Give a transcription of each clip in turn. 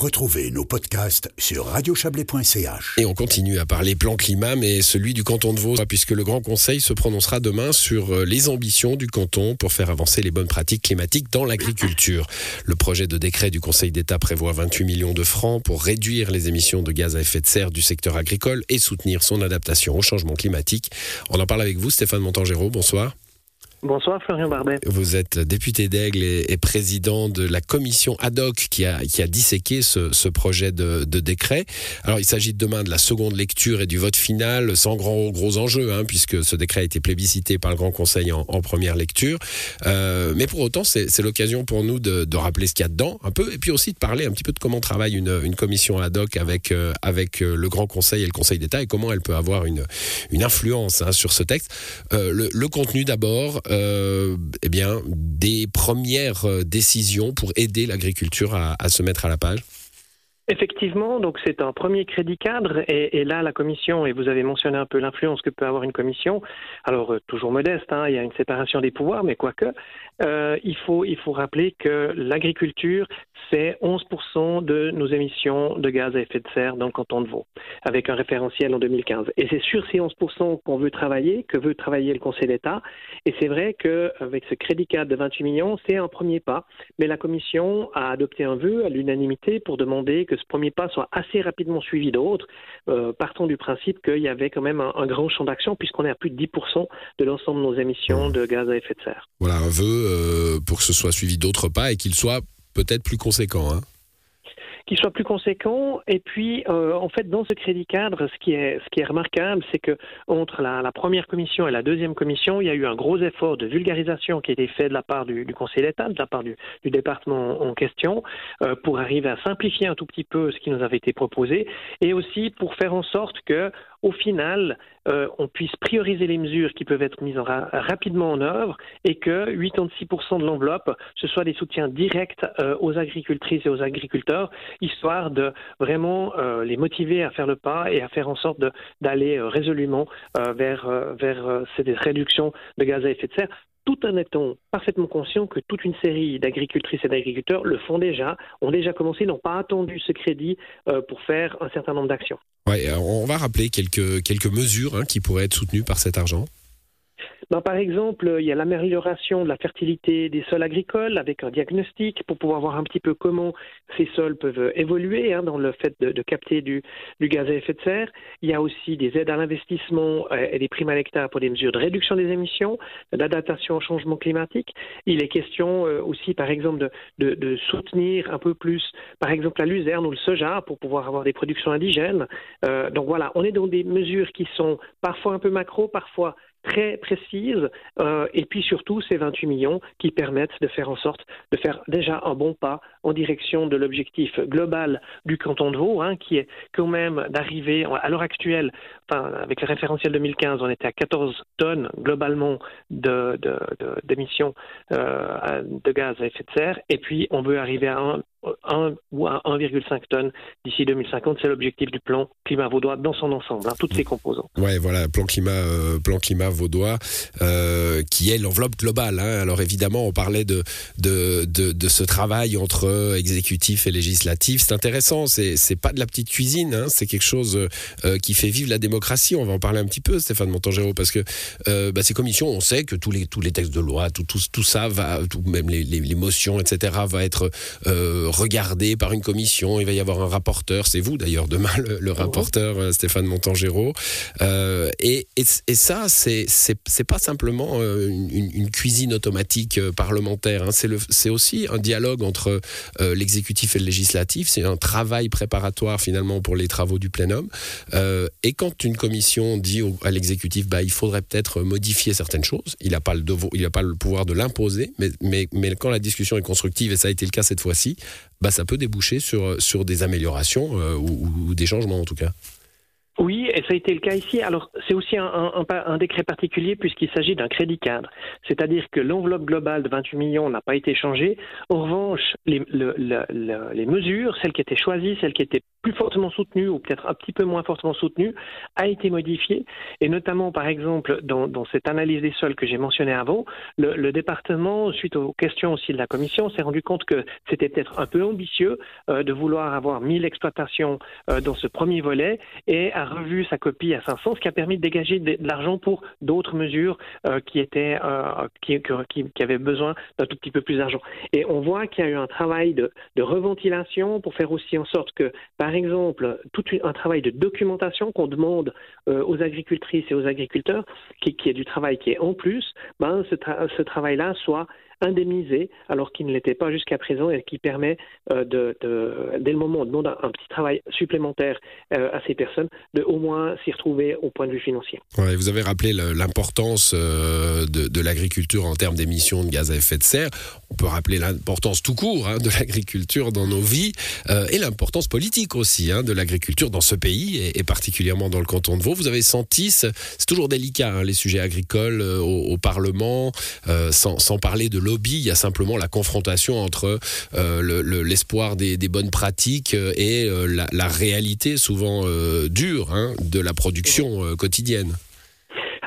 Retrouvez nos podcasts sur radiochablais.ch. Et on continue à parler plan climat, mais celui du canton de Vaud, puisque le Grand Conseil se prononcera demain sur euh, les ambitions du canton pour faire avancer les bonnes pratiques climatiques dans l'agriculture. Le projet de décret du Conseil d'État prévoit 28 millions de francs pour réduire les émissions de gaz à effet de serre du secteur agricole et soutenir son adaptation au changement climatique. On en parle avec vous, Stéphane Montangero. Bonsoir. Bonsoir Florian Barbet. Vous êtes député d'Aigle et, président de la commission ad hoc qui a, qui a disséqué ce, projet de, décret. Alors il s'agit demain de la seconde lecture et du vote final sans grand, gros enjeux, hein, puisque ce décret a été plébiscité par le Grand Conseil en, première lecture. Euh, mais pour autant, c'est l'occasion pour nous de, rappeler ce qu'il y a dedans un peu, et puis aussi de parler un petit peu de comment travaille une, commission ad hoc avec, euh, avec euh, le Grand Conseil et le Conseil d'État et comment elle peut avoir une, influence hein, sur ce texte. le contenu d'abord euh, eh bien, des premières euh, décisions pour aider l'agriculture à, se mettre à la page Effectivement, donc c'est un premier crédit cadre et, là la commission et vous avez mentionné un peu l'influence que peut avoir une commission. Alors euh, toujours modeste, hein, il y a une séparation des pouvoirs, mais quoique euh, il faut il faut rappeler que l'agriculture c'est 11% de nos émissions de gaz à effet de serre dans le canton de Vaud, avec un référentiel en 2015. Et c'est sur ces 11% qu'on veut travailler, que veut travailler le Conseil d'État. Et c'est vrai qu'avec ce crédit cadre de 28 millions, c'est un premier pas. Mais la Commission a adopté un vœu à l'unanimité pour demander que ce premier pas soit assez rapidement suivi d'autres, euh, partant du principe qu'il y avait quand même un, grand champ d'action, puisqu'on est à plus de 10% de l'ensemble de nos émissions de gaz à effet de serre. Voilà un vœu euh, pour que ce soit suivi d'autres pas et qu'il soit peut-être plus conséquent. Hein qui soit plus conséquent. Et puis, euh, en fait, dans ce crédit cadre, ce qui est, ce qui est remarquable, c'est que entre la, première commission et la deuxième commission, il y a eu un gros effort de vulgarisation qui a été fait de la part du, Conseil d'État, de la part du, du département en question, euh, pour arriver à simplifier un tout petit peu ce qui nous avait été proposé, et aussi pour faire en sorte que au final, euh, on puisse prioriser les mesures qui peuvent être mises rapidement en œuvre et que 86% de l'enveloppe, ce soit des soutiens directs euh, aux agricultrices et aux agriculteurs, histoire de vraiment euh, les motiver à faire le pas et à faire en sorte d'aller résolument vers, vers ces réductions de gaz à effet de serre tout en étant parfaitement conscient que toute une série d'agricultrices et d'agriculteurs le font déjà, ont déjà commencé, n'ont pas attendu ce crédit pour faire un certain nombre d'actions. On va rappeler quelques, quelques mesures hein, qui pourraient être soutenues par cet argent. Ben, par exemple, il y a l'amélioration de la fertilité des sols agricoles avec un diagnostic pour pouvoir voir un petit peu comment ces sols peuvent évoluer hein, dans le fait de, capter du, gaz à effet de serre. Il y a aussi des aides à l'investissement euh, et des primes à l'hectare pour des mesures de réduction des émissions, d'adaptation au changement climatique. Il est question euh, aussi, par exemple, de, soutenir un peu plus, par exemple, la luzerne ou le soja pour pouvoir avoir des productions indigènes. Euh, donc voilà, on est dans des mesures qui sont parfois un peu macro, parfois très précise euh, et puis surtout ces 28 millions qui permettent de faire en sorte de faire déjà un bon pas en direction de l'objectif global du canton de Vaud, hein, qui est quand même d'arriver à l'heure actuelle, enfin, avec le référentiel 2015, on était à 14 tonnes globalement d'émissions de, euh, de gaz à effet de serre et puis on veut arriver à un 1 ou à 1,5 tonnes d'ici 2050. C'est l'objectif du plan climat vaudois dans son ensemble, hein, toutes ses composantes. Ouais, voilà, plan climat, euh, plan climat vaudois, euh, qui est l'enveloppe globale. Hein. Alors évidemment, on parlait de de, de, ce travail entre exécutif et législatif. C'est intéressant. C'est pas de la petite cuisine. Hein. C'est quelque chose euh, qui fait vivre la démocratie. On va en parler un petit peu, Stéphane Montangero, parce que euh, bah, ces commissions, on sait que tous les tous les textes de loi, tout tout, ça va, tout, même les, les, les motions, etc., va être regardé par une commission. Il va y avoir un rapporteur. C'est vous d'ailleurs demain le, rapporteur euh, Stéphane Montangero. Euh, et, et, ça, c'est c'est pas simplement euh, une, cuisine automatique parlementaire. Hein. C'est aussi un dialogue entre l'exécutif et le législatif. C'est un travail préparatoire finalement pour les travaux du plénum. et quand une commission dit à l'exécutif, bah, il faudrait peut-être modifier certaines choses, il n'a pas le il pas le pouvoir de l'imposer, mais, mais, mais quand la discussion est constructive et ça a été le cas cette fois-ci, bah, ça peut déboucher sur, des améliorations euh, ou, des changements en tout cas. Oui, et ça a été le cas ici. Alors, c'est aussi un, décret particulier puisqu'il s'agit d'un crédit cadre. C'est-à-dire que l'enveloppe globale de 28 millions n'a pas été changée. En revanche, les, le, le, les mesures, celles qui étaient choisies, celles qui étaient plus fortement soutenues ou peut-être un petit peu moins fortement soutenues, a été modifiée. Et notamment, par exemple, dans, cette analyse des sols que j'ai mentionnée avant, le, le, département, suite aux questions aussi de la commission, s'est rendu compte que c'était peut-être un peu ambitieux euh, de vouloir avoir 1000 exploitations euh, dans ce premier volet et a revu sa copie à 500, ce qui a permis de dégager de, l'argent pour d'autres mesures euh, qui étaient euh, qui, qui, avaient besoin d'un tout petit peu plus d'argent. Et on voit qu'il y a eu un travail de, de, reventilation pour faire aussi en sorte que, par exemple, tout un travail de documentation qu'on demande euh, aux agricultrices et aux agriculteurs, qui, qui, est du travail qui est en plus, ben, ce, ce travail-là soit indemnisé alors qu'il ne l'était pas jusqu'à présent et qui permet euh, de, dès le moment où on demande un, petit travail supplémentaire euh, à ces personnes de au moins s'y retrouver au point de vue financier. Vous avez rappelé l'importance euh, de, l'agriculture en termes d'émissions de gaz à effet de serre. On peut rappeler l'importance tout court hein, de l'agriculture dans nos vies et l'importance politique aussi hein, de l'agriculture dans ce pays et, particulièrement dans le canton de Vaud. Vous avez senti, c'est toujours délicat hein, les sujets agricoles au, Parlement, sans, sans parler de lobby, il y a simplement la confrontation entre euh, l'espoir le, des, des, bonnes pratiques et euh, la, la, réalité souvent euh, dure hein, de la production euh, quotidienne.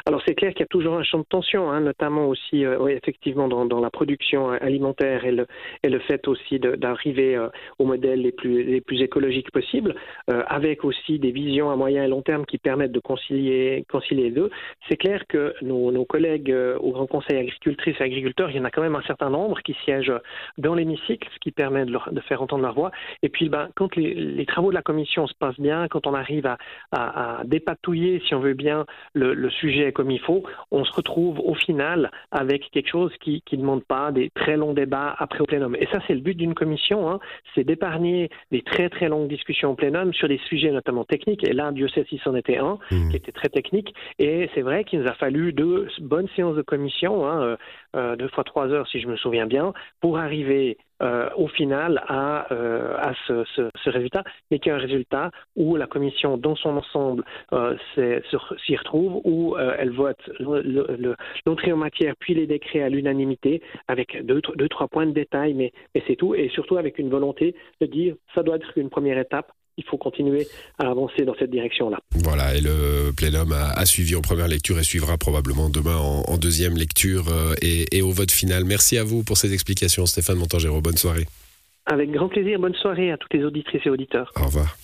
Alors c'est clair qu'il y a toujours un champ de tension, hein, notamment aussi euh, effectivement dans, dans, la production alimentaire et le, et le fait aussi d'arriver euh, aux modèles les plus, les plus écologiques possibles, euh, avec aussi des visions à moyen et long terme qui permettent de concilier, concilier les deux. C'est clair que nos, nos collègues euh, au Grand Conseil agricultrices et agriculteurs, il y en a quand même un certain nombre qui siègent dans l'hémicycle, ce qui permet de, leur, de, faire entendre leur voix. Et puis ben, quand les, les, travaux de la commission se passent bien, quand on arrive à, à, à dépatouiller, si on veut bien, le, le sujet comme il faut, on se retrouve au final avec quelque chose qui ne demande pas des très longs débats après au plénum. Et ça, c'est le but d'une commission, hein, c'est d'épargner des très très longues discussions au plénum sur des sujets notamment techniques. Et là, Dieu sait si c'en était un, mmh. qui était très technique. Et c'est vrai qu'il nous a fallu deux bonnes séances de commission, hein, euh, deux fois trois heures si je me souviens bien, pour arriver euh, au final à, euh, à ce, ce, ce, résultat, mais qui est un résultat où la commission dans son ensemble euh, s'y retrouve, où euh, elle vote l'entrée en matière puis les décrets à l'unanimité avec deux, deux, trois points de détail, mais, mais c'est tout, et surtout avec une volonté de dire ça doit être une première étape il faut continuer à avancer dans cette direction-là. Voilà, et le plénum a, a, suivi en première lecture et suivra probablement demain en, en deuxième lecture euh, et, et, au vote final. Merci à vous pour ces explications, Stéphane Montangero. Bonne soirée. Avec grand plaisir, bonne soirée à toutes les auditrices et auditeurs. Au revoir.